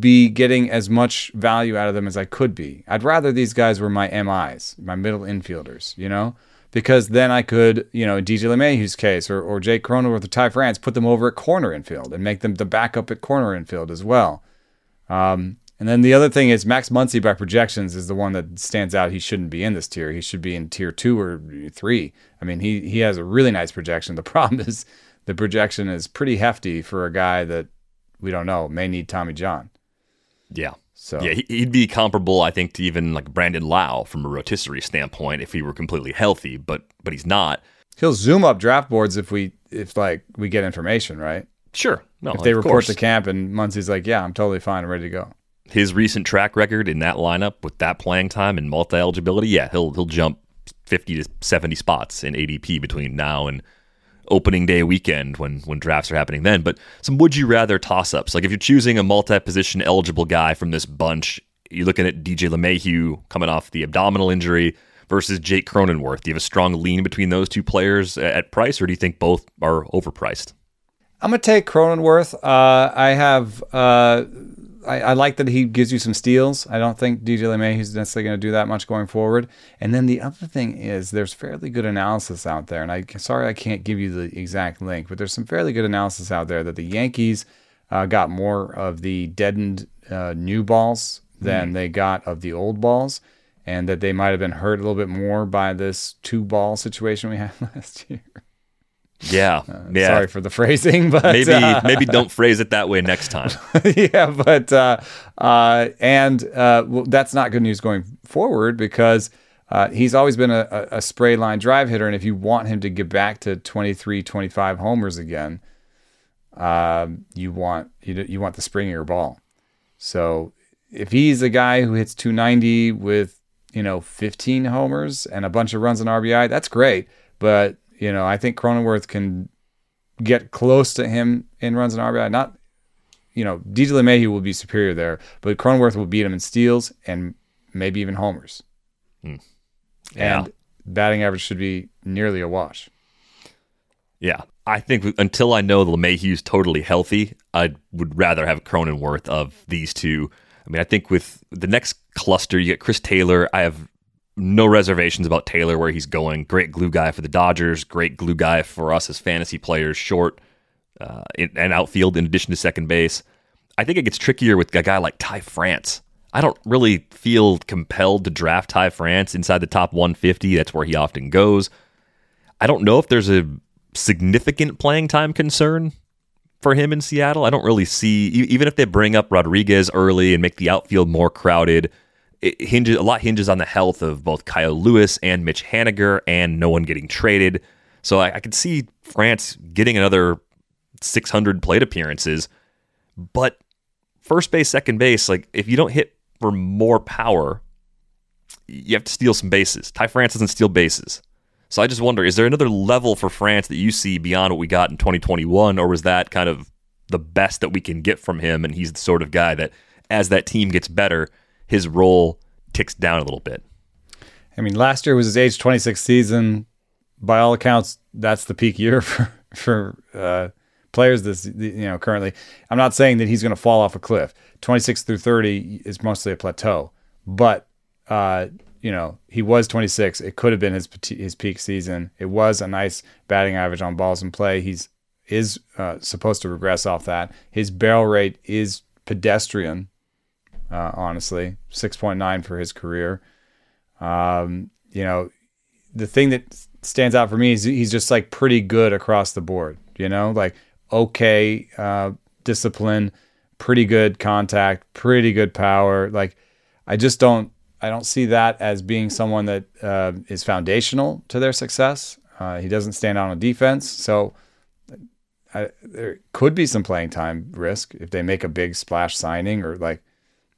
be getting as much value out of them as I could be. I'd rather these guys were my MIs, my middle infielders, you know, because then I could, you know, in DJ LeMahieu's case or, or Jake Cronenworth or Ty France, put them over at corner infield and make them the backup at corner infield as well. Um, and then the other thing is Max Muncy by projections is the one that stands out. He shouldn't be in this tier. He should be in tier two or three. I mean, he he has a really nice projection. The problem is the projection is pretty hefty for a guy that we don't know may need Tommy John. Yeah. So Yeah, he- he'd be comparable, I think, to even like Brandon Lowe from a rotisserie standpoint if he were completely healthy, but but he's not. he'll zoom up draft boards if we if like we get information, right? Sure, no, If they report course. to camp and Muncy's like, yeah, I'm totally fine, I'm ready to go. His recent track record in that lineup with that playing time and multi eligibility, yeah, he'll he'll jump fifty to seventy spots in ADP between now and opening day weekend when when drafts are happening then. But some would you rather toss ups. Like if you're choosing a multi position eligible guy from this bunch, you're looking at DJ LeMahieu coming off the abdominal injury versus Jake Cronenworth. Do you have a strong lean between those two players at- price, or do you think both are overpriced? I'm gonna take Cronenworth. Uh, I have. Uh, I, I like that he gives you some steals. I don't think DJ LeMay is necessarily going to do that much going forward. And then the other thing is, there's fairly good analysis out there, and I sorry I can't give you the exact link, but there's some fairly good analysis out there that the Yankees uh, got more of the deadened uh, new balls than they got of the old balls, and that they might have been hurt a little bit more by this two ball situation we had last year. Yeah, yeah. Sorry for the phrasing, but maybe uh, maybe don't phrase it that way next time. yeah, but uh, uh, and uh, well, that's not good news going forward because uh, he's always been a, a, a spray line drive hitter, and if you want him to get back to 23, 25 homers again, um, you want you, you want the springier ball. So if he's a guy who hits 290 with you know 15 homers and a bunch of runs and RBI, that's great. But you know, I think Cronenworth can get close to him in runs and RBI. Not you know, DJ LeMahieu will be superior there, but Cronenworth will beat him in steals and maybe even homers. Hmm. Yeah. And batting average should be nearly a wash. Yeah. I think until I know LeMahieu's totally healthy, I would rather have Cronenworth of these two. I mean, I think with the next cluster, you get Chris Taylor. I have no reservations about Taylor where he's going. Great glue guy for the Dodgers. Great glue guy for us as fantasy players, short uh, and outfield in addition to second base. I think it gets trickier with a guy like Ty France. I don't really feel compelled to draft Ty France inside the top 150. That's where he often goes. I don't know if there's a significant playing time concern for him in Seattle. I don't really see even if they bring up Rodriguez early and make the outfield more crowded. It hinges a lot hinges on the health of both Kyle Lewis and Mitch Haniger, and no one getting traded. So I, I could see France getting another 600 plate appearances, but first base, second base, like if you don't hit for more power, you have to steal some bases. Ty France doesn't steal bases. So I just wonder, is there another level for France that you see beyond what we got in 2021, or was that kind of the best that we can get from him? And he's the sort of guy that, as that team gets better, his role ticks down a little bit. I mean, last year was his age 26 season. By all accounts, that's the peak year for for uh, players. This you know currently, I'm not saying that he's going to fall off a cliff. 26 through 30 is mostly a plateau, but uh, you know he was 26. It could have been his his peak season. It was a nice batting average on balls in play. He's is uh, supposed to regress off that. His barrel rate is pedestrian. Uh, honestly, 6.9 for his career. Um, you know, the thing that stands out for me is he's just like pretty good across the board. You know, like okay uh, discipline, pretty good contact, pretty good power. Like I just don't I don't see that as being someone that uh, is foundational to their success. Uh, he doesn't stand out on defense, so I, there could be some playing time risk if they make a big splash signing or like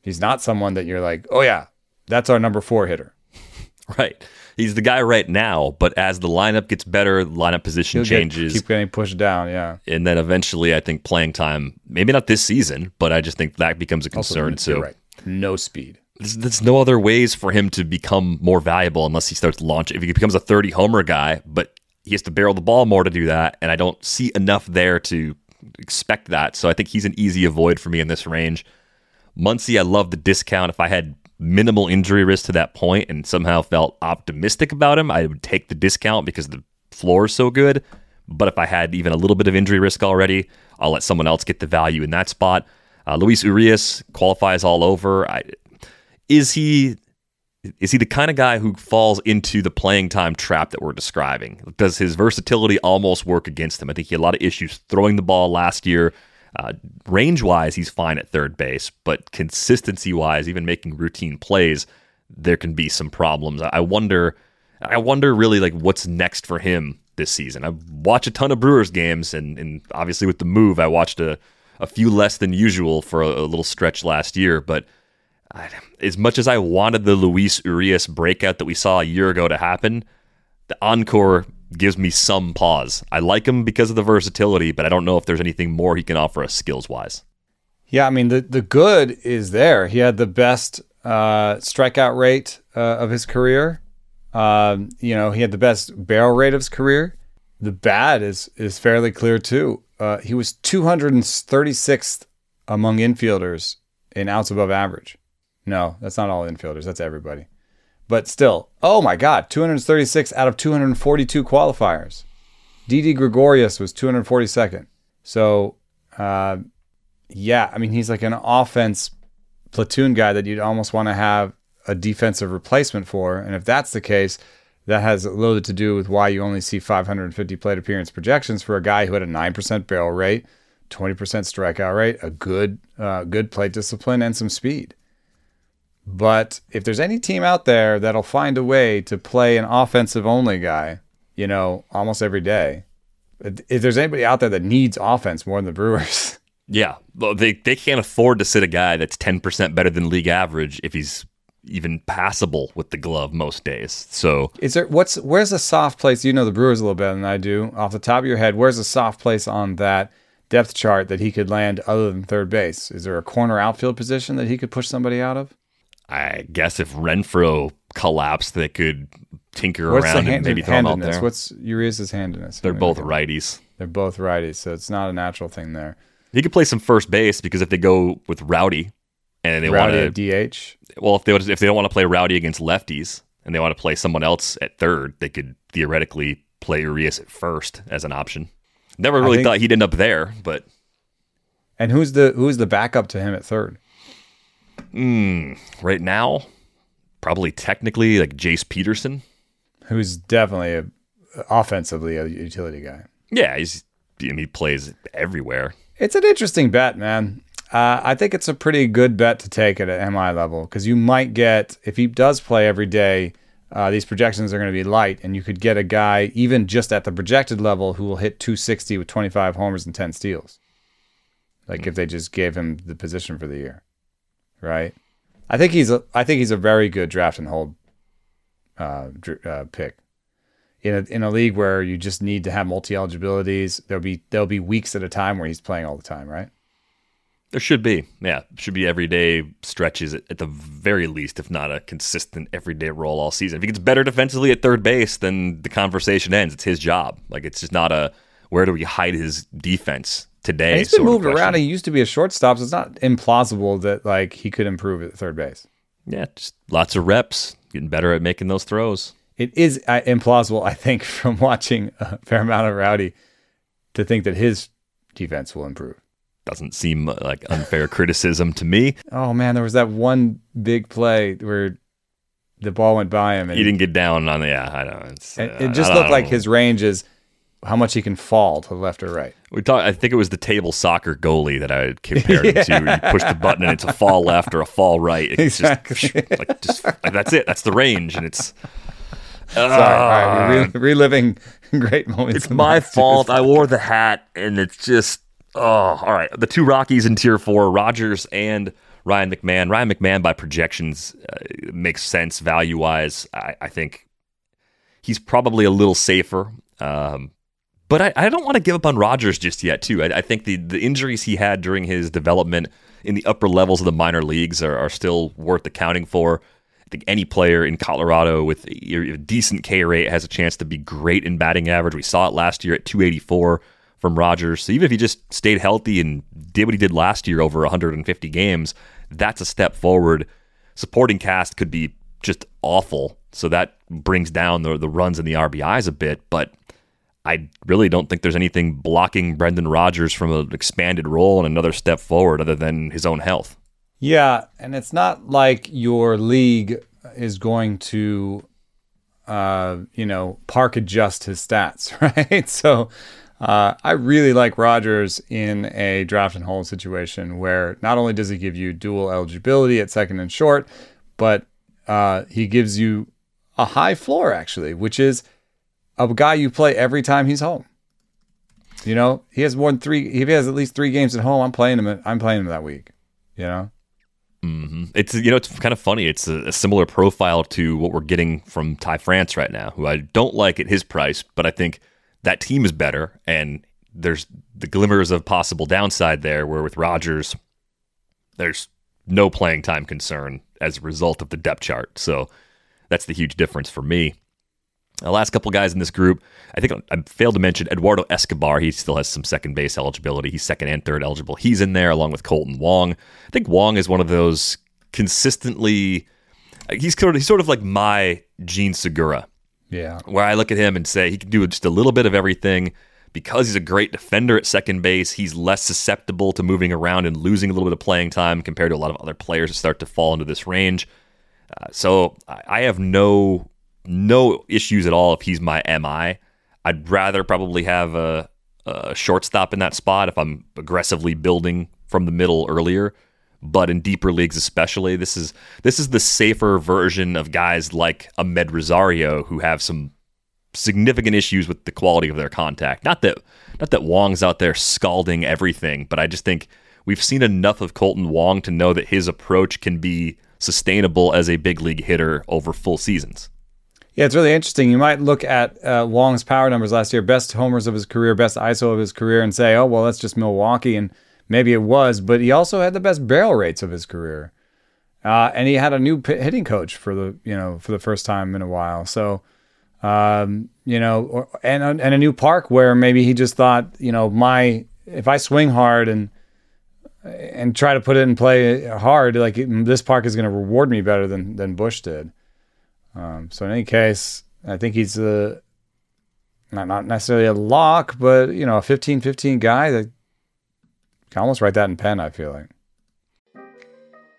he's not someone that you're like, oh yeah, that's our number four hitter. Right. He's the guy right now, but as the lineup gets better, lineup position He'll get- changes. keep getting pushed down. Yeah. and then eventually, I think playing time, maybe not this season, but I just think that becomes a Also, concern. you're so right. No speed. there's, there's no other ways for him to become more valuable unless he starts launching. If he becomes a 30 homer guy, but he has to barrel the ball more to do that, and I don't see enough there to expect that. So I think he's an easy avoid for me in this range. Muncy, I love the discount. If I had minimal injury risk to that point and somehow felt optimistic about him, I would take the discount because the floor is so good. But if I had even a little bit of injury risk already, I'll let someone else get the value in that spot. Uh, Luis Urias qualifies all over. I, is he is he the kind of guy who falls into the playing time trap that we're describing? Does his versatility almost work against him? I think he had a lot of issues throwing the ball last year. Uh, range wise, he's fine at third base, but consistency wise, even making routine plays, there can be some problems. I wonder, I wonder really like what's next for him this season. I watch a ton of Brewers games, and, and obviously with the move, I watched a, a few less than usual for a, a little stretch last year. But I, as much as I wanted the Luis Urias breakout that we saw a year ago to happen, the encore gives me some pause. I like him because of the versatility, but I don't know if there's anything more he can offer us skills wise. Yeah, I mean the the good is there. He had the best uh, strikeout rate uh, of his career. Um, you know, he had the best barrel rate of his career. The bad is is fairly clear too. Uh, he was 236th among infielders in outs above average. No, that's not all infielders. That's everybody. But still, oh my God, 236 out of 242 qualifiers. Didi Gregorius was 242nd. So, uh, yeah, I mean, he's like an offense platoon guy that you'd almost want to have a defensive replacement for. And if that's the case, that has a little to do with why you only see 550 plate appearance projections for a guy who had a 9% barrel rate, 20% strikeout rate, a good, uh, good plate discipline, and some speed. But if there's any team out there that'll find a way to play an offensive only guy, you know, almost every day, if there's anybody out there that needs offense more than the Brewers, yeah, well, they they can't afford to sit a guy that's ten percent better than league average if he's even passable with the glove most days. So is there what's where's a soft place? You know the Brewers a little better than I do. Off the top of your head, where's a soft place on that depth chart that he could land other than third base? Is there a corner outfield position that he could push somebody out of? I guess if Renfroe collapsed, they could tinker What's around and maybe throw him out there. What's Urias' handedness? They're both righties. They're both righties, so it's not a natural thing there. He could play some first base because if they go with Rowdy and they want to DH, well, if they if they don't want to play Rowdy against lefties and they want to play someone else at third, they could theoretically play Urias at first as an option. Never really think, thought he'd end up there, but. And who's the who's the backup to him at third? Mm, right now, probably technically like Jace Peterson, who's definitely a, offensively a utility guy. Yeah, he's he plays everywhere. It's an interesting bet, man. Uh, I think it's a pretty good bet to take at an MI level because you might get if he does play every day. Uh, these projections are going to be light, and you could get a guy even just at the projected level who will hit 260 with 25 homers and 10 steals. Like mm. if they just gave him the position for the year right? I think he's a I think he's a very good draft and hold uh, uh, pick in a in a league where you just need to have multi eligibilities. There'll be there'll be weeks at a time where he's playing all the time, right? There should be, yeah, should be everyday stretches at, at the very least, if not a consistent everyday role all season. If he gets better defensively at third base, then the conversation ends. It's his job. Like it's just not a where do we hide his defense today. And he's been moved around. He used to be a shortstop, so it's not implausible that like he could improve at third base. Yeah, just lots of reps, getting better at making those throws. It is uh, implausible, I think, from watching a fair amount of Rowdy, to think that his defense will improve. Doesn't seem uh, like unfair criticism to me. Oh man, there was that one big play where the ball went by him. And he didn't get down on the. Yeah, I know. It's, uh, it just looked like his range is how much he can fall to the left or right. We talked. I think it was the table soccer goalie that I compared yeah. him to. You push the button and it's a fall left or a fall right. It's exactly. just like just like that's it. That's the range, and it's. Uh, Sorry, right, we're re- reliving great moments. It's my fault. I wore the hat, and it's just oh, all right. The two Rockies in Tier Four, Rodgers and Ryan McMahon. Ryan McMahon by projections uh, makes sense value wise. I, I, think he's probably a little safer. Um, but I, I don't want to give up on Rodgers just yet, too. I, I, think the, the injuries he had during his development in the upper levels of the minor leagues are, are still worth accounting for. I think any player in Colorado with a decent K rate has a chance to be great in batting average. We saw it last year at 284 from Rodgers. So even if he just stayed healthy and did what he did last year over 150 games, that's a step forward. Supporting cast could be just awful. So that brings down the, the runs and the RBIs a bit. But I really don't think there's anything blocking Brendan Rodgers from an expanded role and another step forward other than his own health. Yeah, and it's not like your league is going to, uh, you know, park adjust his stats, right? So Uh, I really like Rodgers in a draft and hold situation where not only does he give you dual eligibility at second and short, but uh, he gives you a high floor actually, which is a guy you play every time he's home. You know, he has more than three. If he has at least three games at home, I'm playing him. I'm playing him that week. You know, mm-hmm. it's you know it's kind of funny. It's a, a, similar profile to what we're getting from Ty France right now, who I don't like at his price, but I think that team is better, and there's the glimmers of possible downside there. Where with Rodgers, there's no playing time concern as a result of the depth chart. So that's the huge difference for me. The last couple guys in this group, I think I failed to mention Eduardo Escobar. He still has some second base eligibility. He's second and third eligible. He's in there along with Kolten Wong. I think Wong is one of those consistently. He's sort of, he's sort of like my Jean Segura. Yeah. Where I look at him and say he can do just a little bit of everything. Because he's a great defender at second base, he's less susceptible to moving around and losing a little bit of playing time compared to a lot of other players that start to fall into this range. Uh, so I have no no issues at all if he's my MI. I'd rather probably have a, a shortstop in that spot if I'm aggressively building from the middle earlier. But in deeper leagues, especially, this is this is the safer version of guys like Amed Rosario who have some significant issues with the quality of their contact. Not that not that Wong's out there scalding everything, but I just think we've seen enough of Kolten Wong to know that his approach can be sustainable as a big league hitter over full seasons. Yeah, it's really interesting. You might look at uh, Wong's power numbers last year, best homers of his career, best ISO of his career, and say, oh, well, that's just Milwaukee. And maybe it was, but he also had the best barrel rates of his career. Uh, and he had a new hitting coach for the, you know, for the first time in a while. So, um, you know, or, and, and a new park where maybe he just thought, you know, my, if I swing hard and, and try to put it and play hard, like this park is going to reward me better than, than Busch did. Um, so in any case, I think he's a not not necessarily a lock, but you know, a 15-15 guy that can almost write that in pen. I feel like.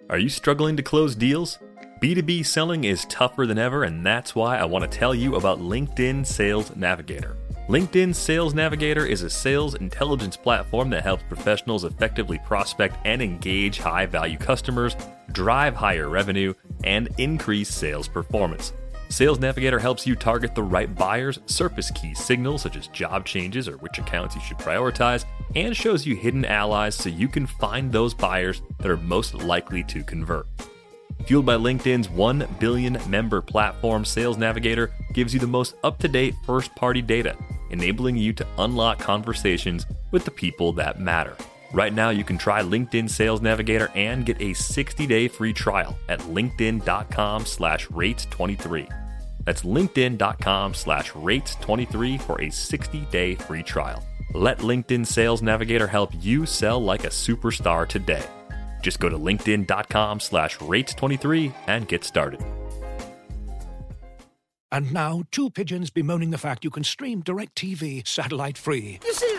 Are you struggling to close deals? B2B selling is tougher than ever, and that's why I want to tell you about LinkedIn Sales Navigator. LinkedIn Sales Navigator is a sales intelligence platform that helps professionals effectively prospect and engage high value customers, drive higher revenue, and increase sales performance. Sales Navigator helps you target the right buyers, surface key signals such as job changes or which accounts you should prioritize, and shows you hidden allies so you can find those buyers that are most likely to convert. Fueled by LinkedIn's 1 billion member platform, Sales Navigator gives you the most up to date first party data enabling you to unlock conversations with the people that matter. Right now, you can try LinkedIn Sales Navigator and get a 60-day free trial at linkedin.com slash rates23. That's linkedin.com slash rates23 for a 60-day free trial. Let LinkedIn Sales Navigator help you sell like a superstar today. Just go to linkedin.com slash rates23 and get started. And now, two pigeons bemoaning the fact you can stream DirecTV satellite free. You see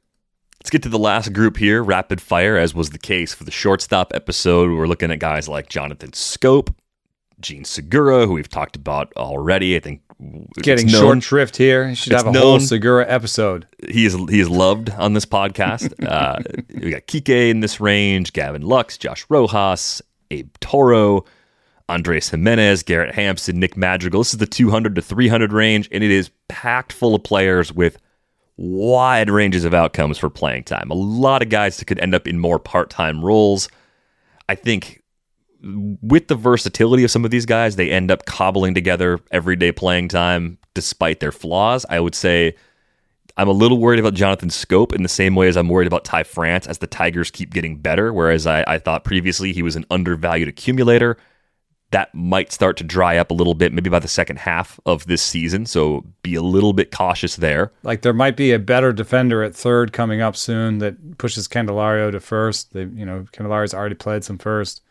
Let's get to the last group here, rapid fire, as was the case for the shortstop episode. We're looking at guys like Jonathan Schoop, Jean Segura, who we've talked about already. I think getting known, short shrift here. He should have a whole Segura episode. He is he is loved on this podcast. uh, we got Kike in this range, Gavin Lux, Josh Rojas, Abe Toro, Andres Gimenez, Garrett Hampson, Nick Madrigal. This is the 200 to 300 range, and it is packed full of players with wide ranges of outcomes for playing time. A lot of guys that could end up in more part time roles. I think with the versatility of some of these guys, they end up cobbling together everyday playing time despite their flaws. I would say I'm a little worried about Jonathan Schoop in the same way as I'm worried about Ty France as the Tigers keep getting better. Whereas I, I thought previously he was an undervalued accumulator. That might start to dry up a little bit, maybe by the second half of this season. So be a little bit cautious there. Like there might be a better defender at third coming up soon that pushes Candelario to first. They, you know, Candelario's already played some first.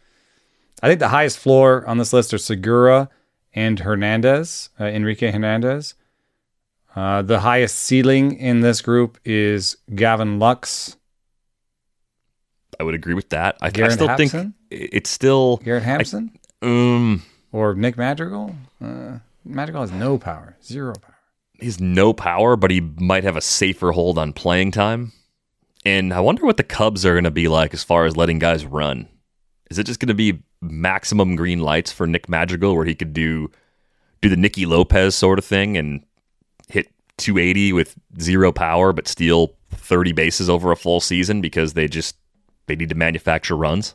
I think the highest floor on this list are Segura and Hernandez, uh, Enrique Hernandez. Uh, the highest ceiling in this group is Gavin Lux. I would agree with that. I, I still think it's still Garrett Hampson um or Nick Madrigal. Uh, Madrigal has no power, zero power. he's no power, but he might have a safer hold on playing time. And I wonder what the Cubs are going to be like as far as letting guys run. Is it just going to be maximum green lights for Nick Madrigal, where he could do do the Nicky Lopez sort of thing and hit 280 with zero power, but steal 30 bases over a full season because they just they need to manufacture runs?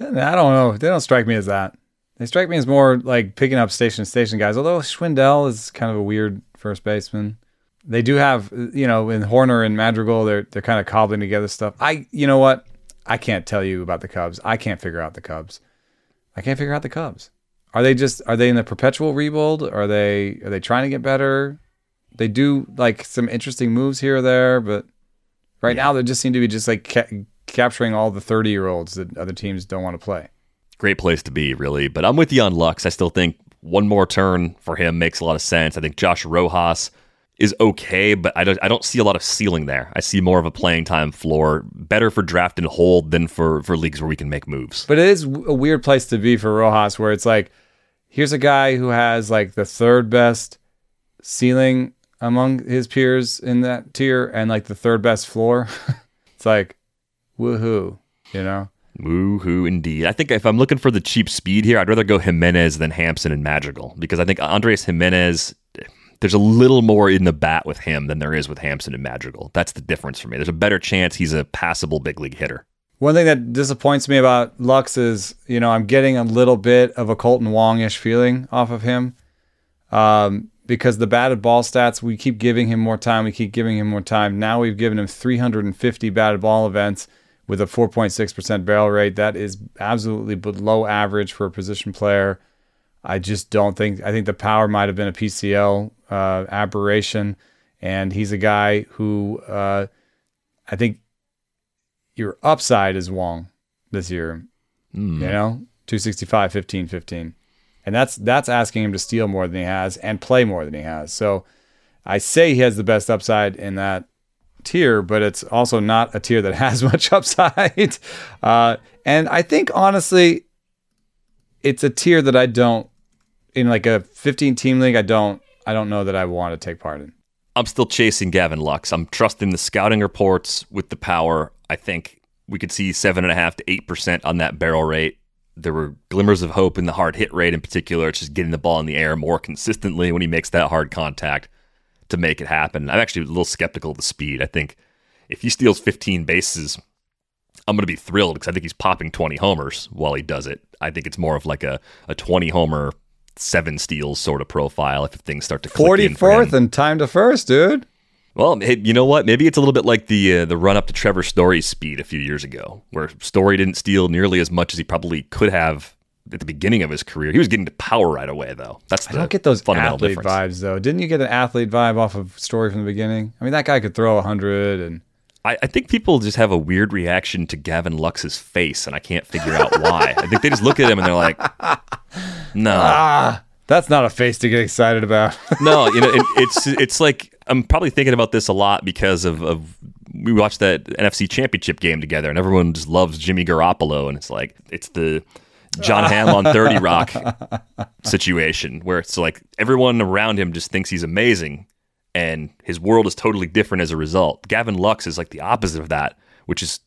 I don't know. They don't strike me as that. They strike me as more like picking up station to station guys. Although Schwindel is kind of a weird first baseman. They do have, you know, in Hoerner and Madrigal, they're they're kind of cobbling together stuff. I, you know what? I can't tell you about the Cubs. I can't figure out the Cubs. I can't figure out the Cubs. Are they just are they in the perpetual rebuild? Are they are they trying to get better? They do like some interesting moves here or there, but right now they just seem to be just like capturing all the 30 year olds that other teams don't want to play. great place to be, really. But I'm with you on Lux. I still think one more turn for him makes a lot of sense. I think Josh Rojas is okay, but I don't I don't see a lot of ceiling there. I see more of a playing time floor. Better for draft and hold than for for leagues where we can make moves. But it is a weird place to be for Rojas, where it's like, here's a guy who has like the third best ceiling among his peers in that tier, and like the third best floor. it's like, woohoo, you know? Woohoo, indeed. I think if I'm looking for the cheap speed here, I'd rather go Gimenez than Hampson and Madrigal because I think Andres Gimenez, there's a little more in the bat with him than there is with Hampson and Madrigal. That's the difference for me. There's a better chance he's a passable big league hitter. One thing that disappoints me about Lux is, you know, I'm getting a little bit of a Kolten Wong-ish feeling off of him. Um, because the batted ball stats, we keep giving him more time, we keep giving him more time. Now we've given him 350 batted ball events with a 4.6% barrel rate. That is absolutely below average for a position player. I just don't think, I think the power might have been a PCL uh, aberration. And he's a guy who uh, I think your upside is Wong this year. You know, 265, 15, 15. And that's that's asking him to steal more than he has and play more than he has. So I say he has the best upside in that tier, but it's also not a tier that has much upside. Uh, and I think honestly, it's a tier that I don't in like a 15 team league. I don't I don't know that I want to take part in. I'm still chasing Gavin Lux. I'm trusting the scouting reports with the power. I think we could see seven and a half to eight percent on that barrel rate. There were glimmers of hope in the hard hit rate in particular. It's just getting the ball in the air more consistently when he makes that hard contact to make it happen. I'm actually a little skeptical of the speed. I think if he steals 15 bases, I'm going to be thrilled because I think he's popping 20 homers while he does it. I think it's more of like a, a 20 homer, seven steals sort of profile if things start to click in for him. 44th and time to first, dude. Well, hey, you know what? Maybe it's a little bit like the uh, the run up to Trevor Story's speed a few years ago, where Story didn't steal nearly as much as he probably could have at the beginning of his career. He was getting to power right away, though. That's I don't get those fundamental athlete difference. vibes though. Didn't you get an athlete vibe off of Story from the beginning? I mean, that guy could throw 100 and I, I think people just have a weird reaction to Gavin Lux's face, and I can't figure out why. I think they just look at him and they're like, "No, ah, that's not a face to get excited about. no." You know, it, it's it's like I'm probably thinking about this a lot because of, of we watched that NFC Championship game together, and everyone just loves Jimmy Garoppolo, and it's like it's the Jon Hamm on Thirty Rock situation where it's like everyone around him just thinks he's amazing, and his world is totally different as a result. Gavin Lux is like the opposite of that, which is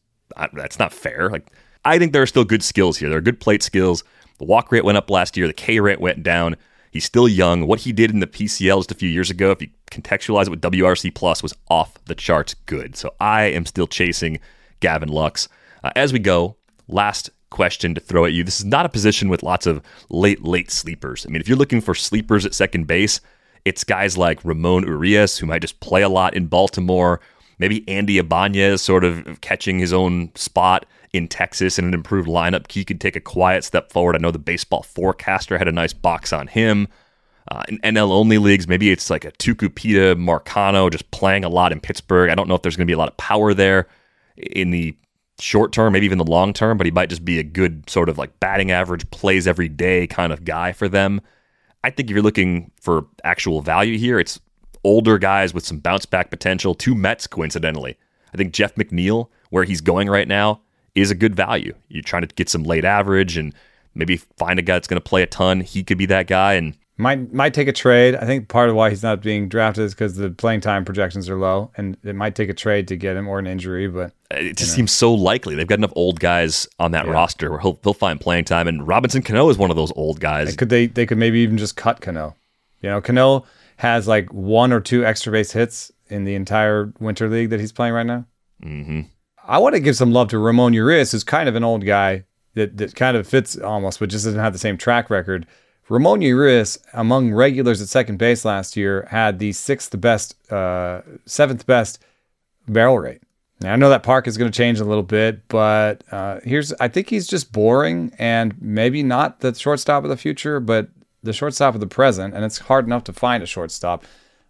that's not fair. Like I think there are still good skills here. There are good plate skills. The walk rate went up last year. The K rate went down. He's still young. What he did in the PCL just a few years ago, if you contextualize it with WRC Plus, was off the charts good. So I am still chasing Gavin Lux. Uh, as we go, last question to throw at you. This is not a position with lots of late, late sleepers. I mean, if you're looking for sleepers at second base, it's guys like Ramon Urias, who might just play a lot in Baltimore. Maybe Andy Ibanez sort of catching his own spot in Texas in an improved lineup. He could take a quiet step forward. I know the baseball forecaster had a nice box on him. Uh, in NL only leagues, maybe it's like a Tucupita Marcano just playing a lot in Pittsburgh. I don't know if there's going to be a lot of power there in the short term, maybe even the long term, but he might just be a good sort of like batting average, plays every day kind of guy for them. I think if you're looking for actual value here, it's older guys with some bounce back potential. Two Mets, coincidentally. I think Jeff McNeil, where he's going right now, is a good value. You're trying to get some late average and maybe find a guy that's going to play a ton. He could be that guy. And might might take a trade. I think part of why he's not being drafted is because the playing time projections are low, and it might take a trade to get him or an injury. But it just know. seems so likely. They've got enough old guys on that yeah. roster where he'll, he'll find playing time. And Robinson Cano is one of those old guys. Could they they could maybe even just cut Cano? You know, Cano has like one or two extra base hits in the entire winter league that he's playing right now. Mm-hmm. I want to give some love to Ramon Urias, who's kind of an old guy that that kind of fits almost, but just doesn't have the same track record. Ramon Urias, among regulars at second base last year, had the sixth best, uh, seventh best barrel rate. Now, I know that park is going to change a little bit, but uh, here's I think he's just boring and maybe not the shortstop of the future, but the shortstop of the present, and it's hard enough to find a shortstop.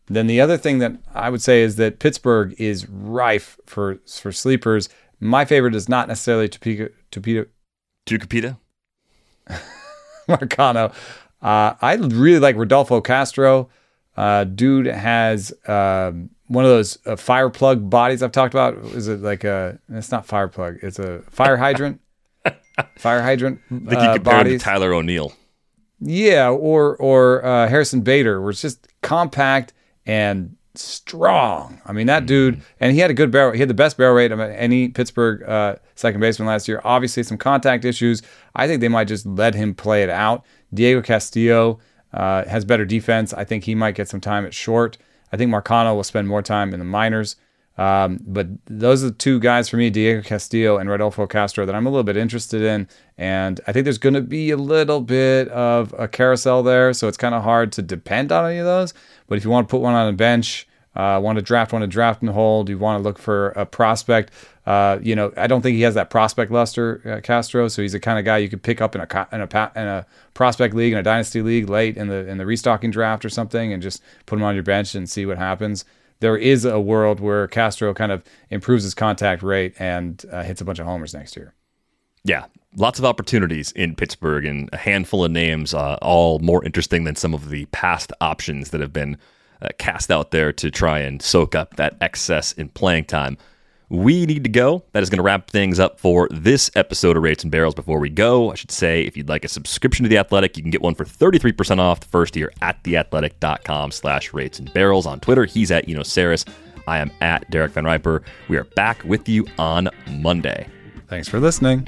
Then the other thing that I would say is that Pittsburgh is rife for for sleepers. My favorite is not necessarily Topeka, Topeka, Tucupita, Marcano. Uh, I really like Rodolfo Castro. Uh, dude has um, one of those uh, fire plug bodies I've talked about. Is it like a? It's not fire plug. It's a fire hydrant. fire hydrant. I think you uh, compare him to Tyler O'Neill. Yeah, or or uh, Harrison Bader, where it's just compact and strong. I mean, that dude, and he had a good barrel. He had the best barrel rate of any Pittsburgh uh, second baseman last year. Obviously, some contact issues. I think they might just let him play it out. Diego Castillo uh, has better defense. I think he might get some time at short. I think Marcano will spend more time in the minors. Um, but those are the two guys for me, Diego Castillo and Rodolfo Castro, that I'm a little bit interested in. And I think there's going to be a little bit of a carousel there. So it's kind of hard to depend on any of those. But if you want to put one on a bench, uh, want to draft, want to draft and hold, you want to look for a prospect. Uh, you know, I don't think he has that prospect luster, uh, Castro. So he's the kind of guy you could pick up in a in a in a prospect league, in a dynasty league, late in the in the restocking draft or something, and just put him on your bench and see what happens. There is a world where Castro kind of improves his contact rate and uh, hits a bunch of homers next year. Yeah, lots of opportunities in Pittsburgh, and a handful of names, uh, all more interesting than some of the past options that have been uh, cast out there to try and soak up that excess in playing time we need to go. That is going to wrap things up for this episode of Rates and Barrels. Before we go, I should say if you'd like a subscription to The Athletic, you can get one for 33% off the first year at theathletic.com slash rates and barrels. On Twitter, he's at Eno Sarris. I am at Derek VanRiper. We are back with you on Monday. Thanks for listening.